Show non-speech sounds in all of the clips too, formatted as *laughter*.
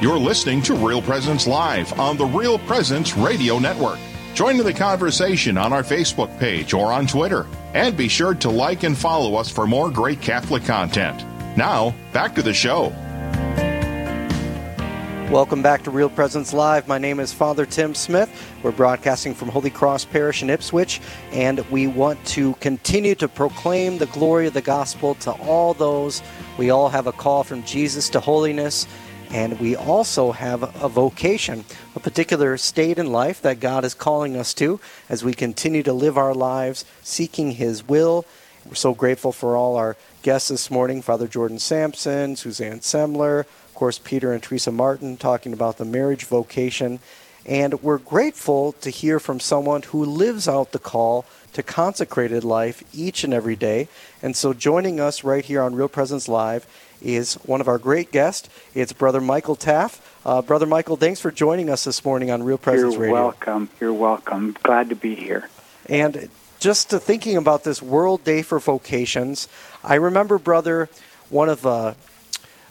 You're listening to Real Presence Live on the Real Presence Radio Network. Join in the conversation on our Facebook page or on Twitter. And be sure to like and follow us for more great Catholic content. Now, back to the show. Welcome back to Real Presence Live. My name is Father Tim Smith. We're broadcasting from Holy Cross Parish in Ipswich, and we want to continue to proclaim the glory of the gospel to all those. We all have a call from Jesus to holiness, and we also have a vocation, a particular state in life that God is calling us to as we continue to live our lives seeking His will. We're so grateful for all our guests this morning Father Jordan Sampson, Suzanne Semler of course, Peter and Teresa Martin talking about the marriage vocation. And we're grateful to hear from someone who lives out the call to consecrated life each and every day. And so joining us right here on Real Presence Live is one of our great guests. It's Brother Michael Taft. Uh, Brother Michael, thanks for joining us this morning on Real Presence You're Radio. You're welcome. You're welcome. Glad to be here. And just thinking about this World Day for Vocations, I remember, Brother, one of uh,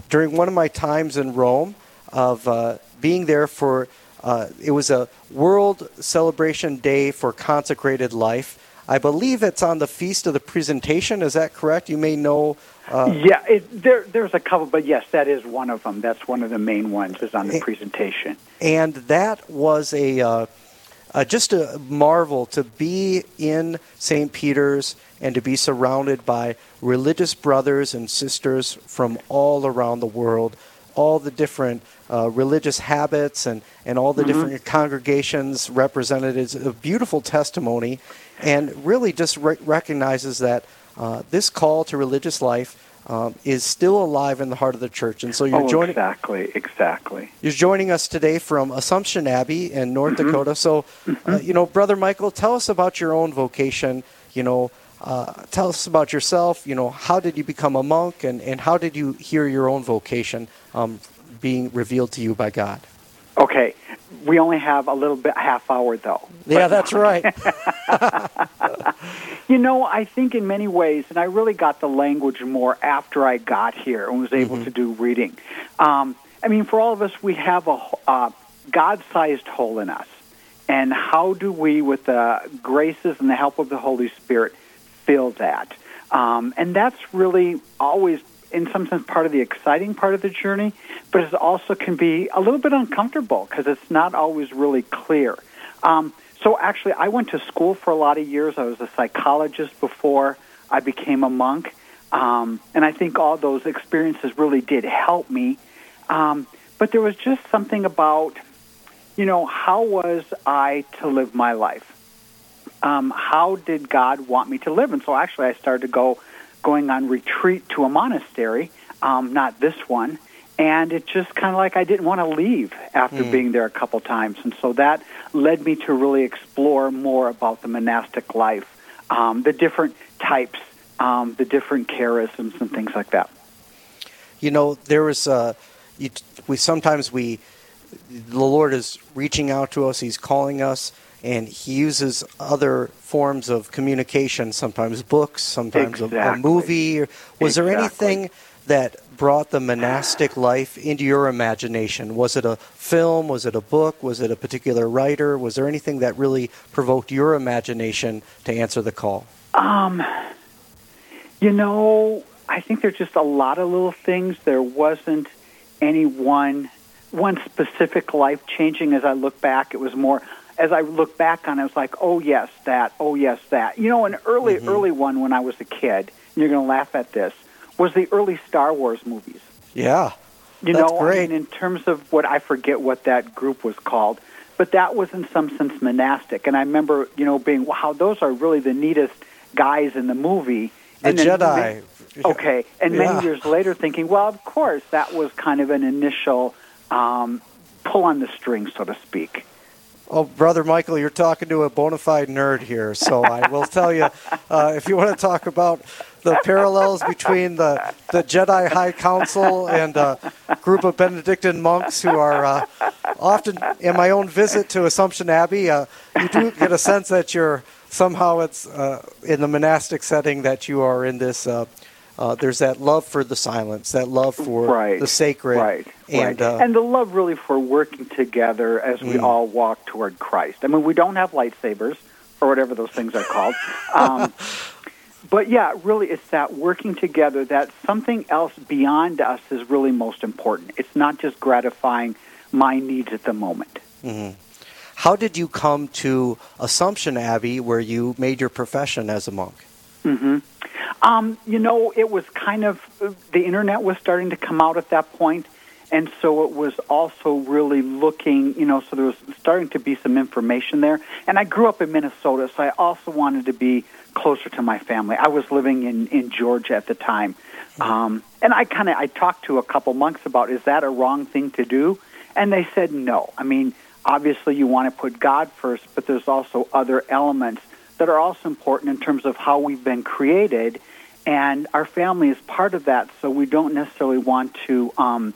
during one of my times in Rome of uh, being there for uh, it was a world celebration day for consecrated life. I believe it's on the feast of the presentation. Is that correct? You may know. Uh, yeah, it, there, there's a couple, but yes, that is one of them. That's one of the main ones. Is on the presentation. And that was a uh, uh, just a marvel to be in St. Peter's and to be surrounded by religious brothers and sisters from all around the world, all the different uh, religious habits and, and all the mm-hmm. different congregations represented. It's a beautiful testimony and really just re- recognizes that uh, this call to religious life um, is still alive in the heart of the church. And so you're oh, joining exactly, exactly. You're joining us today from Assumption Abbey in North mm-hmm. Dakota. So, uh, mm-hmm. uh, you know, Brother Michael, tell us about your own vocation. You know, uh, tell us about yourself. You know, how did you become a monk, and, and how did you hear your own vocation um, being revealed to you by God? Okay, we only have a little bit half hour though. Yeah, that's right. *laughs* *laughs* you know, I think in many ways, and I really got the language more after I got here and was able mm-hmm. to do reading. Um, I mean, for all of us, we have a uh, God-sized hole in us, and how do we, with the graces and the help of the Holy Spirit, fill that? Um, and that's really always in some sense part of the exciting part of the journey, but it also can be a little bit uncomfortable because it's not always really clear. Um, so actually, I went to school for a lot of years. I was a psychologist before I became a monk, um, and I think all those experiences really did help me. Um, but there was just something about, you know, how was I to live my life? Um, how did God want me to live? And so actually, I started to go going on retreat to a monastery, um, not this one. And it just kind of like I didn't want to leave after mm. being there a couple times. And so that led me to really explore more about the monastic life, um, the different types, um, the different charisms, and things like that. You know, there was, uh, you, we sometimes we, the Lord is reaching out to us, He's calling us and he uses other forms of communication, sometimes books, sometimes exactly. a, a, movie. Was exactly. there anything that brought the monastic life into your imagination? Was it a film? Was it a book? Was it a particular writer? Was there anything that really provoked your imagination to answer the call? Um, you know, I think there's just a lot of little things. There wasn't any one one specific life changing as I look back. It was more as I look back on it, I was like, oh yes, that, oh yes, that. You know, an early mm-hmm. early one when I was a kid. And you're going to laugh at this. Was the early Star Wars movies? Yeah, you That's know, great. I mean, in terms of what I forget what that group was called, but that was in some sense monastic. And I remember, you know, being wow, those are really the neatest guys in the movie. The and Jedi. okay, and yeah. many years later, thinking, well, of course, that was kind of an initial um, pull on the string, so to speak. Oh, brother Michael, you're talking to a bona fide nerd here. So I will tell you, uh, if you want to talk about the parallels between the, the Jedi High Council and a group of Benedictine monks who are uh, often in my own visit to Assumption Abbey, uh, you do get a sense that you're somehow it's uh, in the monastic setting that you are in this uh, there's that love for the silence, that love for right. the sacred, right? and right. Uh, and the love really for working together as we Mm. all walk toward Christ. I mean, we don't have lightsabers or whatever those things are called. *laughs* Um, but yeah, really, it's that working together. That something else beyond us is really most important. It's not just gratifying my needs at the moment. mhm. How did you come to Assumption Abbey, where you made your profession as a monk? Hmm Um, you know, it was kind of the internet was starting to come out at that point, and so it was also really looking. You know, so there was starting to be some information there. And I grew up in Minnesota, so I also wanted to be closer to my family. I was living in in Georgia at the time, um, and I kind of I talked to a couple monks about is that a wrong thing to do, and they said no. I mean, obviously you want to put God first, but there's also other elements that are also important in terms of how we've been created, and our family is part of that. So we don't necessarily want to um,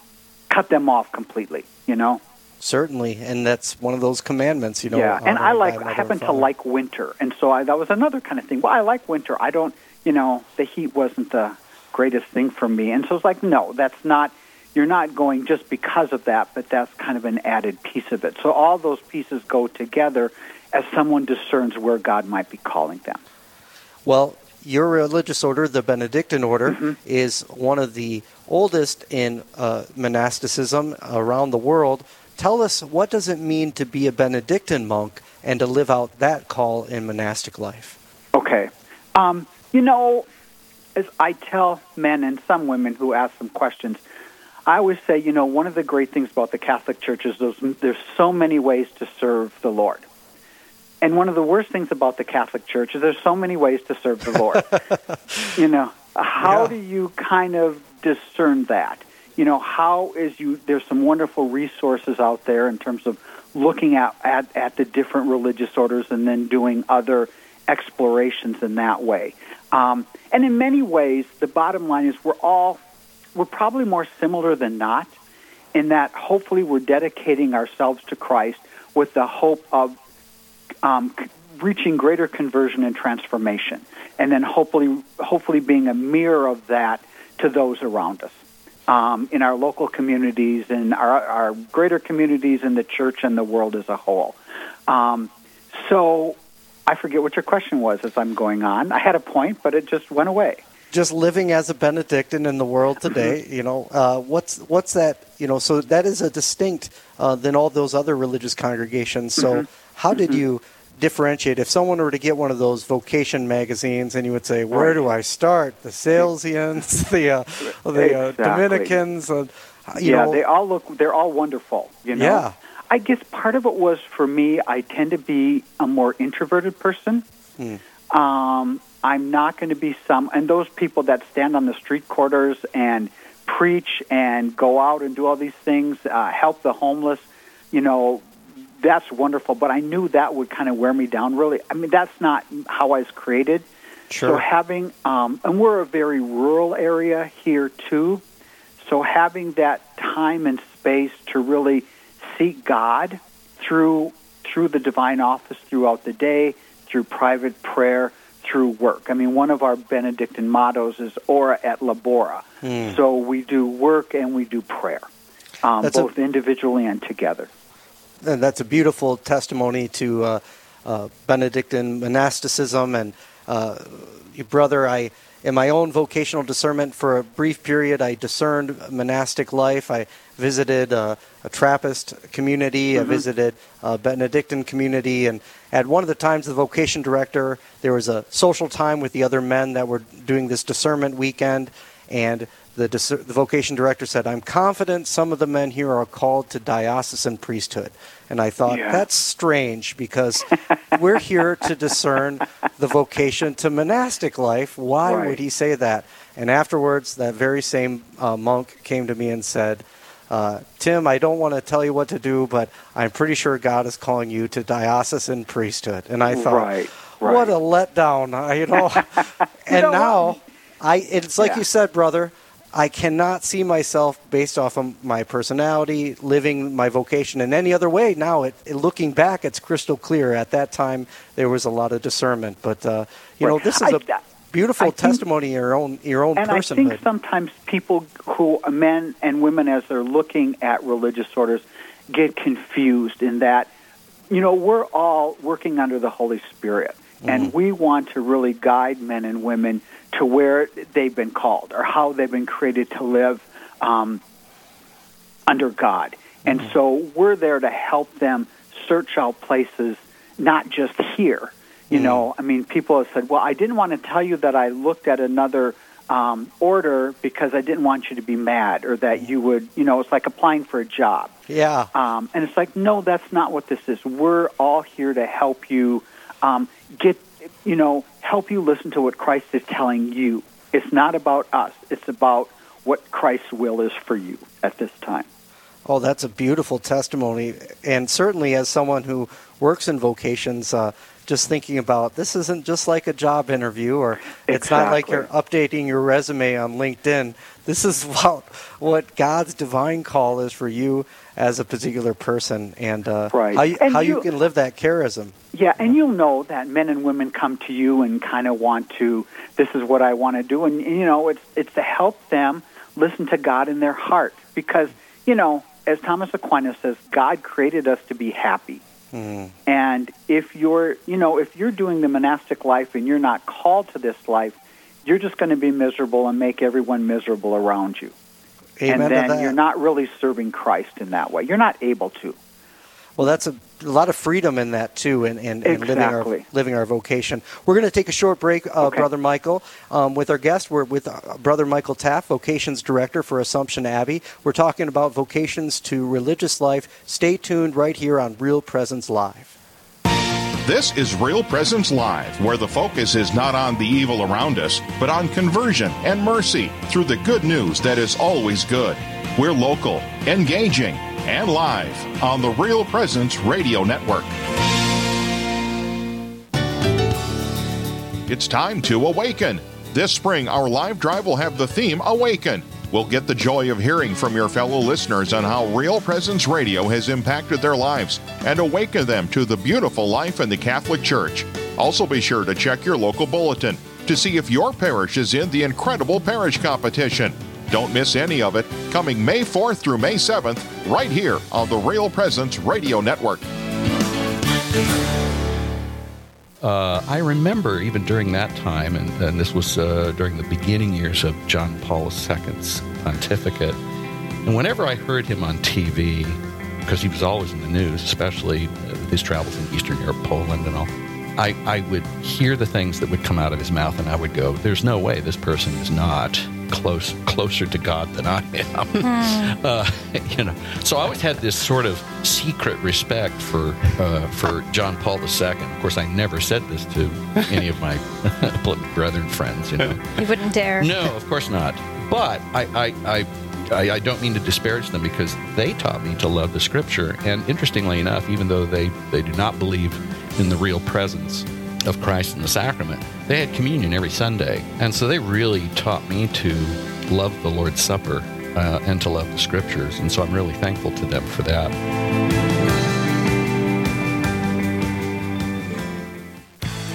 cut them off completely. You know. Certainly, and that's one of those commandments, you know. yeah, and I like I happen to like winter, and so I, that was another kind of thing. Well, I like winter. I don't, you know, the heat wasn't the greatest thing for me, and so it's like, no, that's not. You're not going just because of that, but that's kind of an added piece of it. So all those pieces go together as someone discerns where God might be calling them. Well, your religious order, the Benedictine order, Mm-hmm. is one of the oldest in uh, monasticism around the world. Tell us, what does it mean to be a Benedictine monk and to live out that call in monastic life? Okay. Um, you know, as I tell men and some women who ask some questions, I always say, you know, one of the great things about the Catholic Church is those, there's so many ways to serve the Lord. And one of the worst things about the Catholic Church is there's so many ways to serve the Lord. *laughs* you know, how Yeah. do you kind of discern that? You know, how is you? There's some wonderful resources out there in terms of looking at, at, at the different religious orders and then doing other explorations in that way. Um, and in many ways, the bottom line is we're all we're probably more similar than not in that hopefully we're dedicating ourselves to Christ with the hope of um, reaching greater conversion and transformation, and then hopefully hopefully being a mirror of that to those around us. Um, in our local communities, in our, our greater communities, in the church and the world as a whole. Um, so I forget what your question was as I'm going on. I had a point, but it just went away. Just living as a Benedictine in the world today, you know, uh, what's what's that? You know, so that is a distinct uh, than all those other religious congregations. So, how did you differentiate? If someone were to get one of those vocation magazines, and you would say, "Where do I start?" The Salesians, *laughs* the uh, the uh, Exactly. Dominicans, uh, you yeah, know, they all look. They're all wonderful. You know. Yeah. I guess part of it was for me. I tend to be a more introverted person. Hmm. Um, I'm not going to be some, and those people that stand on the street corners and preach and go out and do all these things, uh, help the homeless. You know, that's wonderful. But I knew that would kind of wear me down. Really, I mean, that's not how I was created. So having, um, and we're a very rural area here too. So having that time and space to really seek God through through the divine office throughout the day, through private prayer, through work. I mean, one of our Benedictine mottos is "Ora et labora." Hmm. So we do work and we do prayer, um, That's a- both individually and together. And that's a beautiful testimony to uh, uh, Benedictine monasticism. And uh, brother, I in my own vocational discernment for a brief period, I discerned monastic life. I visited uh, a Trappist community. I visited a Benedictine community, and at one of the times, the vocation director there was a social time with the other men that were doing this discernment weekend, and the, dis- the vocation director said, I'm confident some of the men here are called to diocesan priesthood. And I thought, Yeah. that's strange because *laughs* we're here to discern the vocation to monastic life. Why Right. would he say that? And afterwards, that very same uh, monk came to me and said, uh, Tim, I don't want to tell you what to do, but I'm pretty sure God is calling you to diocesan priesthood. And I thought, Right, right. what a letdown, you know. *laughs* and know now, what? I it's like Yeah. you said, brother. I cannot see myself based off of my personality living my vocation in any other way. Now, it, it- looking back, it's crystal clear. At that time, there was a lot of discernment, but uh, you know, this is I, a beautiful I think- testimony in your own your own and I think sometimes people who men and women as they're looking at religious orders get confused in that you know we're all working under the Holy Spirit. And we want to really guide men and women to where they've been called or how they've been created to live um, under God. And so we're there to help them search out places, not just here. You know, I mean, people have said, well, I didn't want to tell you that I looked at another um, order because I didn't want you to be mad or that you would, you know, it's like applying for a job. yeah. Um, and it's like, no, that's not what this is. We're all here to help you um, get, you know, help you listen to what Christ is telling you. It's not about us. It's about what Christ's will is for you at this time. Oh, that's a beautiful testimony. And certainly, as someone who works in vocations, uh, just thinking about this isn't just like a job interview, or it's not like you're updating your resume on LinkedIn. This is *laughs* what, what God's divine call is for you as a particular person, and uh, Right. how, you, And how you, you- can live that charism. Yeah, and you'll know that men and women come to you and kind of want to. This is what I want to do, and you know, it's it's to help them listen to God in their heart because you know, as Thomas Aquinas says, God created us to be happy. Mm-hmm. And if you're, you know, if you're doing the monastic life and you're not called to this life, you're just going to be miserable and make everyone miserable around you. Amen and then you're not really serving Christ in that way. You're not able to. Well, that's a, a lot of freedom in that too, and, and, and living our living our vocation. We're going to take a short break, uh, Okay. Brother Michael, um, with our guest. We're with uh, Brother Michael Taft, Vocations Director for Assumption Abbey. We're talking about vocations to religious life. Stay tuned right here on Real Presence Live. This is Real Presence Live, where the focus is not on the evil around us, but on conversion and mercy through the good news that is always good. We're local, engaging, and live on the Real Presence Radio Network. It's time to awaken. This spring, our live drive will have the theme Awaken. We'll get the joy of hearing from your fellow listeners on how Real Presence Radio has impacted their lives and awakened them to the beautiful life in the Catholic Church. Also, be sure to check your local bulletin to see if your parish is in the incredible parish competition. Don't miss any of it coming May 4th through May 7th, right here on the Real Presence Radio Network. Uh, I remember even during that time, and, and this was uh, during the beginning years of John Paul II's pontificate, and whenever I heard him on TV, because he was always in the news, especially uh, with his travels in Eastern Europe, Poland, and all, I, I would hear the things that would come out of his mouth, and I would go, "There's no way this person is not close closer to God than I am." *laughs* uh, you know, so I always had this sort of secret respect for uh, for John Paul II. Of course, I never said this to any of my *laughs* brethren friends. You know, You wouldn't dare. no, of course not. But I, I, I, I, I don't mean to disparage them because they taught me to love the Scripture. And interestingly enough, even though they, they do not believe in the real presence of Christ in the sacrament, they had communion every Sunday. And so they really taught me to love the Lord's Supper uh, and to love the Scriptures. And so I'm really thankful to them for that.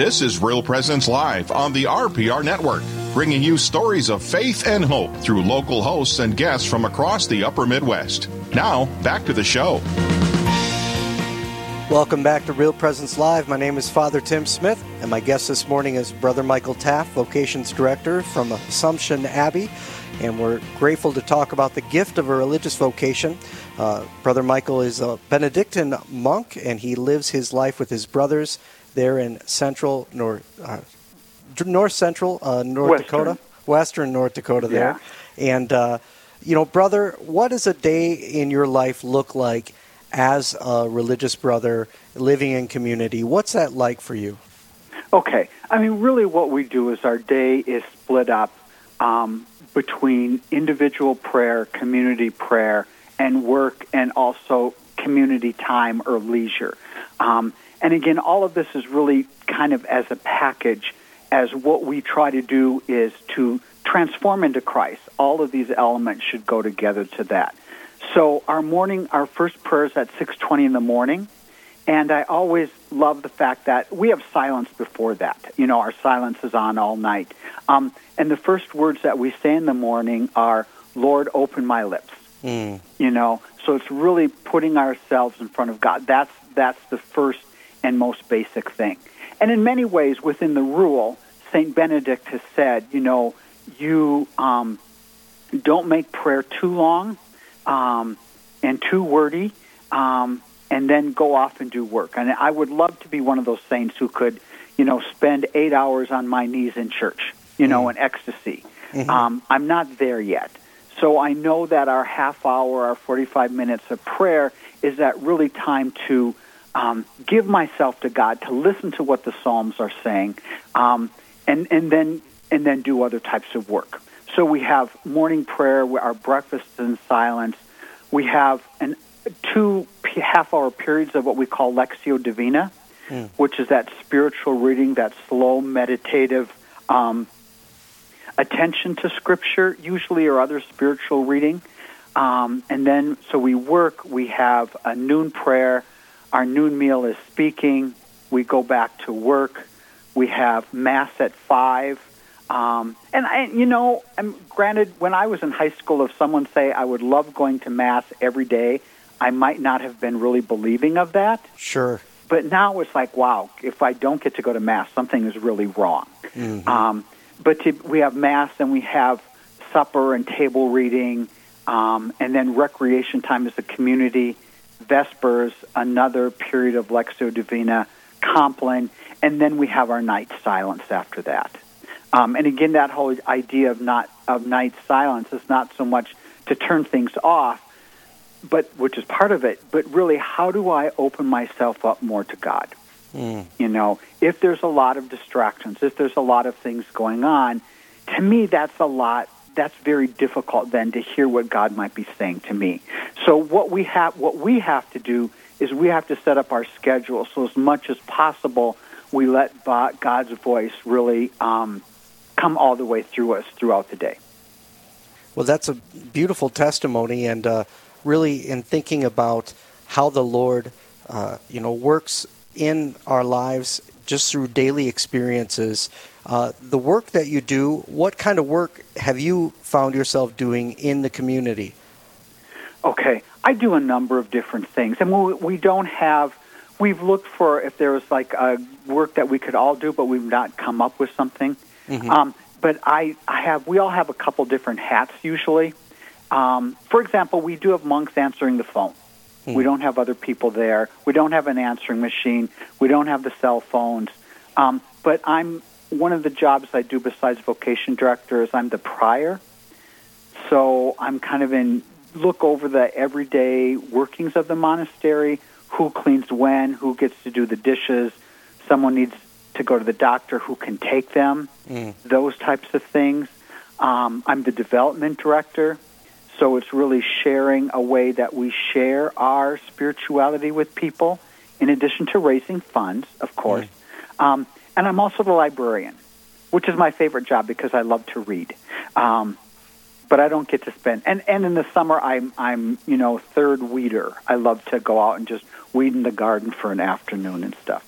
This is Real Presence Live on the RPR Network, bringing you stories of faith and hope through local hosts and guests from across the upper Midwest. Now, back to the show. Welcome back to Real Presence Live. My name is Father Tim Smith, and my guest this morning is Brother Michael Taft, Vocations Director from Assumption Abbey. And we're grateful to talk about the gift of a religious vocation. Uh, Brother Michael is a Benedictine monk, and he lives his life with his brothers there in central north, uh, north central uh, North Western. Dakota, western North Dakota there. And, uh, you know, brother, what does a day in your life look like as a religious brother living in community? What's that like for you? Okay. I mean, really, what we do is our day is split up um, between individual prayer, community prayer, and work, and also community time or leisure. Um, and again, all of this is really kind of as a package, as what we try to do is to transform into Christ. All of these elements should go together to that. So our morning, our first prayer is at 6:20 in the morning, and I always love the fact that we have silence before that. You know, our silence is on all night. Um, and the first words that we say in the morning are, "Lord, open my lips." Mm. You know, so it's really putting ourselves in front of God. That's that's the first and most basic thing. And in many ways, within the rule, Saint Benedict has said, you know, you um, don't make prayer too long um, and too wordy, um, and then go off and do work. And I would love to be one of those saints who could, you know, spend eight hours on my knees in church, you know, mm-hmm. in ecstasy. Mm-hmm. Um, I'm not there yet. So I know that our half hour, our 45 minutes of prayer is that really time to um, give myself to God, to listen to what the Psalms are saying, um, and, and, then, and then do other types of work. So we have morning prayer, our breakfast in silence. We have an, two half hour periods of what we call Lectio Divina, mm. which is that spiritual reading, that slow, meditative um, attention to Scripture, usually, or other spiritual reading. Um, and then, so we work, we have a noon prayer. Our noon meal is speaking. We go back to work. We have Mass at 5 um, and I, you know, I'm, granted, when I was in high school, if someone say I would love going to mass every day, I might not have been really believing of that. Sure. But now it's like, wow, if I don't get to go to mass, something is really wrong. Mm-hmm. Um, but to, we have mass and we have supper and table reading, um, and then recreation time as a community. Vespers, another period of Lectio Divina, Compline, and then we have our night silence after that. Um, and again, that whole idea of not of night silence is not so much to turn things off, but which is part of it. But really, how do I open myself up more to God? Mm. You know, if there's a lot of distractions, if there's a lot of things going on, to me, that's a lot. That's very difficult then to hear what God might be saying to me. So what we have, what we have to do is we have to set up our schedule so as much as possible we let God's voice really um, come all the way through us throughout the day. Well, that's a beautiful testimony, and uh, really in thinking about how the Lord, uh, you know, works in our lives just through daily experiences. Uh, the work that you do, what kind of work have you found yourself doing in the community? Okay, I do a number of different things, and we, we don't have. We've looked for if there was like a work that we could all do, but we've not come up with something. Mm-hmm. Um, but I, I have, we all have a couple different hats usually. Um, for example, we do have monks answering the phone. Mm-hmm. We don't have other people there. We don't have an answering machine. We don't have the cell phones. Um, but I'm one of the jobs I do besides vocation director is I'm the prior. So I'm kind of in look over the everyday workings of the monastery, who cleans when, who gets to do the dishes. Someone needs to go to the doctor who can take them, mm. those types of things. Um, I'm the development director, so it's really sharing a way that we share our spirituality with people, in addition to raising funds, of course. Mm. Um, and I'm also the librarian, which is my favorite job because I love to read. Um, but I don't get to spend and and in the summer I'm I'm you know third weeder. I love to go out and just weed in the garden for an afternoon and stuff.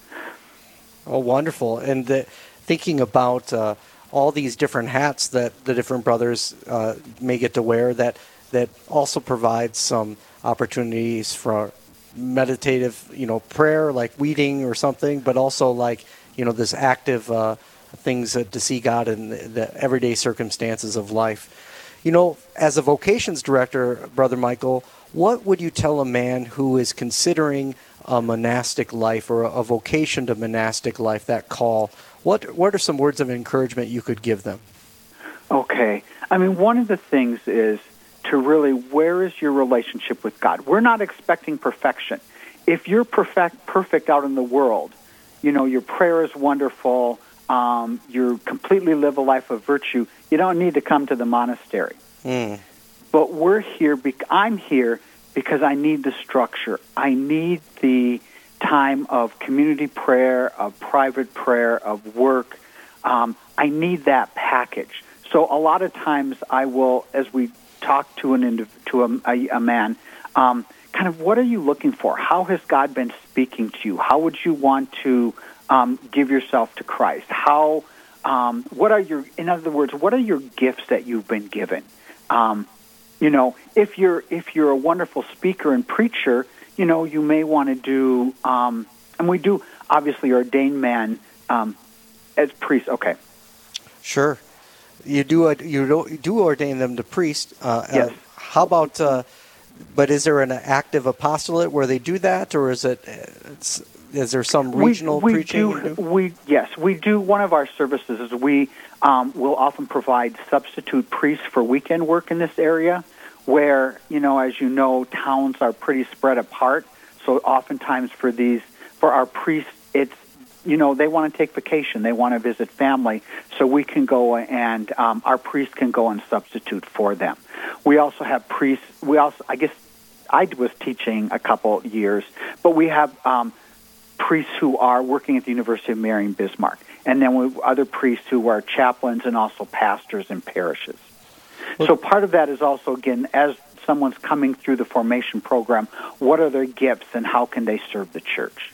Oh, wonderful! And the, thinking about uh, all these different hats that the different brothers uh, may get to wear, that that also provides some opportunities for meditative, you know, prayer like weeding or something, but also like you know this active uh, things to see God in the, the everyday circumstances of life. You know, as a vocations director, Brother Michael, what would you tell a man who is considering a monastic life or a vocation to monastic life, that call, what, what are some words of encouragement you could give them? Okay. I mean, one of the things is to really, where is your relationship with God? We're not expecting perfection. If you're perfect, perfect out in the world, you know, your prayer is wonderful, um, you completely live a life of virtue, you don't need to come to the monastery. Mm. But we're here, bec- I'm here because I need the structure. I need the time of community prayer, of private prayer, of work. Um, I need that package. So a lot of times I will, as we talk to an indiv- to a, a, a man, um, kind of what are you looking for? How has God been speaking to you? How would you want to um, give yourself to Christ? How um, what are your in other words, what are your gifts that you've been given? Um, you know, if you're if you're a wonderful speaker and preacher, you know, you may want to do. Um, and we do obviously ordain men um, as priests. Okay, Sure. You do you do, you do ordain them to priest. Uh, Yes. Uh, how about? Uh, but is there an active apostolate where they do that, or is it? It's, is there some regional we, we preaching? Do? We yes, we do. One of our services is we um, will often provide substitute priests for weekend work in this area, where you know, as you know, towns are pretty spread apart. So oftentimes for these for our priests, it's you know they want to take vacation, they want to visit family, so we can go and um, our priest can go and substitute for them. We also have priests. We also, I guess, I was teaching a couple years, but we have. Um, priests who are working at the University of Mary in Bismarck, and then we have other priests who are chaplains and also pastors in parishes. so part of that is also again as someone's coming through the formation program, what are their gifts and how can they serve the church?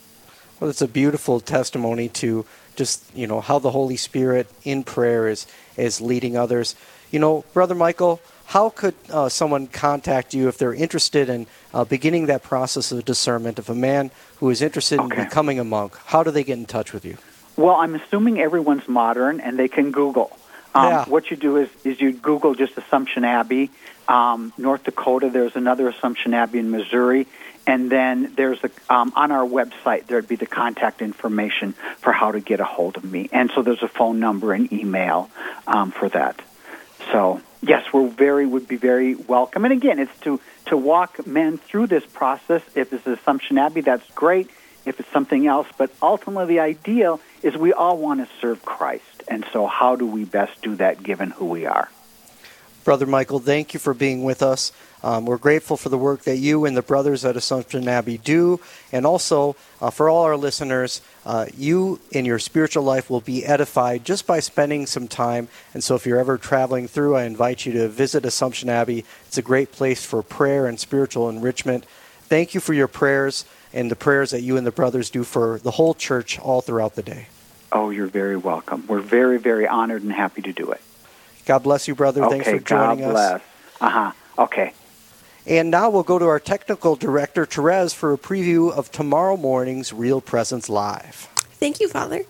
Well, it's a beautiful testimony to just you know how the Holy Spirit in prayer is is leading others. You know, Brother Michael, how could uh, someone contact you if they're interested in uh, beginning that process of discernment? If a man who is interested Okay. in becoming a monk, how do they get in touch with you? Well, I'm assuming everyone's modern and they can Google. Um, Yeah. What you do is, is you Google just Assumption Abbey, um, North Dakota. There's another Assumption Abbey in Missouri, and then there's a, um, on our website there'd be the contact information for how to get a hold of me, and so there's a phone number and email um, for that. So yes, we're very would be very welcome. And again, it's to to walk men through this process. If it's Assumption Abbey, that's great. If it's something else, but ultimately the ideal is we all want to serve Christ. And so how do we best do that given who we are? Brother Michael, thank you for being with us. Um, we're grateful for the work that you and the brothers at Assumption Abbey do, and also uh, for all our listeners, uh, you in your spiritual life will be edified just by spending some time. And so, if you're ever traveling through, I invite you to visit Assumption Abbey. It's a great place for prayer and spiritual enrichment. Thank you for your prayers and the prayers that you and the brothers do for the whole church all throughout the day. Oh, you're very welcome. We're very, very honored and happy to do it. God bless you, brother. okay, Thanks for joining God us. bless. Uh huh. Okay. And now we'll go to our technical director, Therese, for a preview of tomorrow morning's Real Presence Live. Thank you, Father.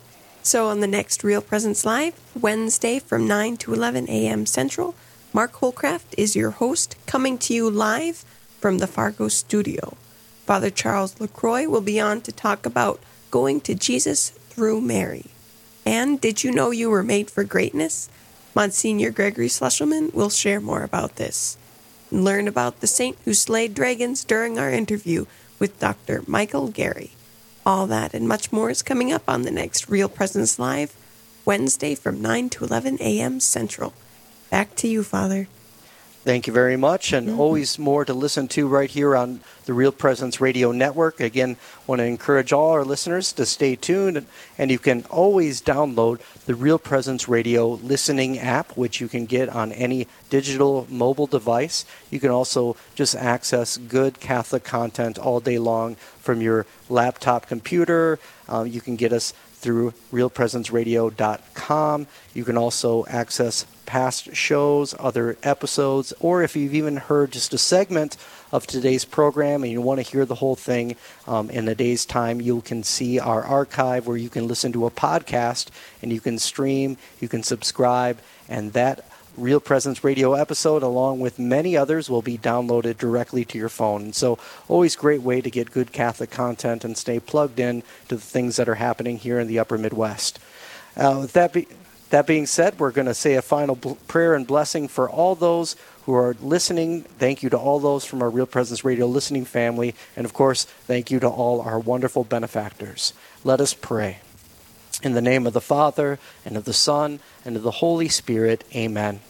So, on the next Real Presence Live, Wednesday from 9 to 11 a.m. Central, Mark Holcraft is your host, coming to you live from the Fargo studio. Father Charles LaCroix will be on to talk about going to Jesus through Mary. And did you know you were made for greatness? Monsignor Gregory Schlesselman will share more about this. Learn about the saint who slayed dragons during our interview with Dr. Michael Gary. All that and much more is coming up on the next Real Presence Live, Wednesday from 9 to 11 a.m. Central. Back to you, Father. Thank you very much, and always more to listen to right here on the Real Presence Radio Network. Again, want to encourage all our listeners to stay tuned, and you can always download the Real Presence Radio listening app, which you can get on any digital mobile device. You can also just access good Catholic content all day long from your laptop computer. Uh, you can get us through realpresenceradio.com. You can also access past shows, other episodes, or if you've even heard just a segment of today's program and you want to hear the whole thing um, in a day's time, you can see our archive where you can listen to a podcast and you can stream, you can subscribe, and that Real Presence Radio episode, along with many others, will be downloaded directly to your phone. And so, always great way to get good Catholic content and stay plugged in to the things that are happening here in the Upper Midwest. Uh, with that, be, that being said, we're going to say a final bl- prayer and blessing for all those who are listening. Thank you to all those from our Real Presence Radio listening family. And of course, thank you to all our wonderful benefactors. Let us pray. In the name of the Father, and of the Son, and of the Holy Spirit, amen.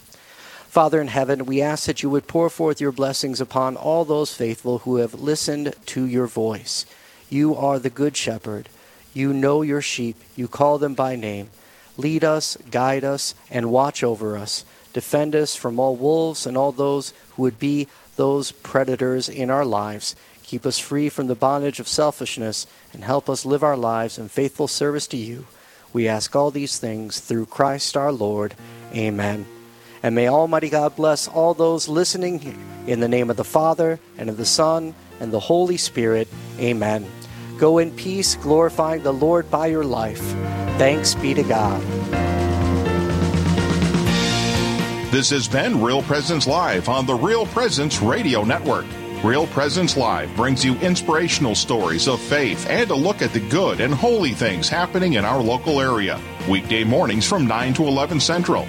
Father in heaven, we ask that you would pour forth your blessings upon all those faithful who have listened to your voice. You are the good shepherd. You know your sheep. You call them by name. Lead us, guide us, and watch over us. Defend us from all wolves and all those who would be those predators in our lives. Keep us free from the bondage of selfishness and help us live our lives in faithful service to you. We ask all these things through Christ our Lord. Amen. And may Almighty God bless all those listening in the name of the Father, and of the Son, and the Holy Spirit. Amen. Go in peace, glorifying the Lord by your life. Thanks be to God. This has been Real Presence Live on the Real Presence Radio Network. Real Presence Live brings you inspirational stories of faith and a look at the good and holy things happening in our local area. Weekday mornings from 9 to 11 Central.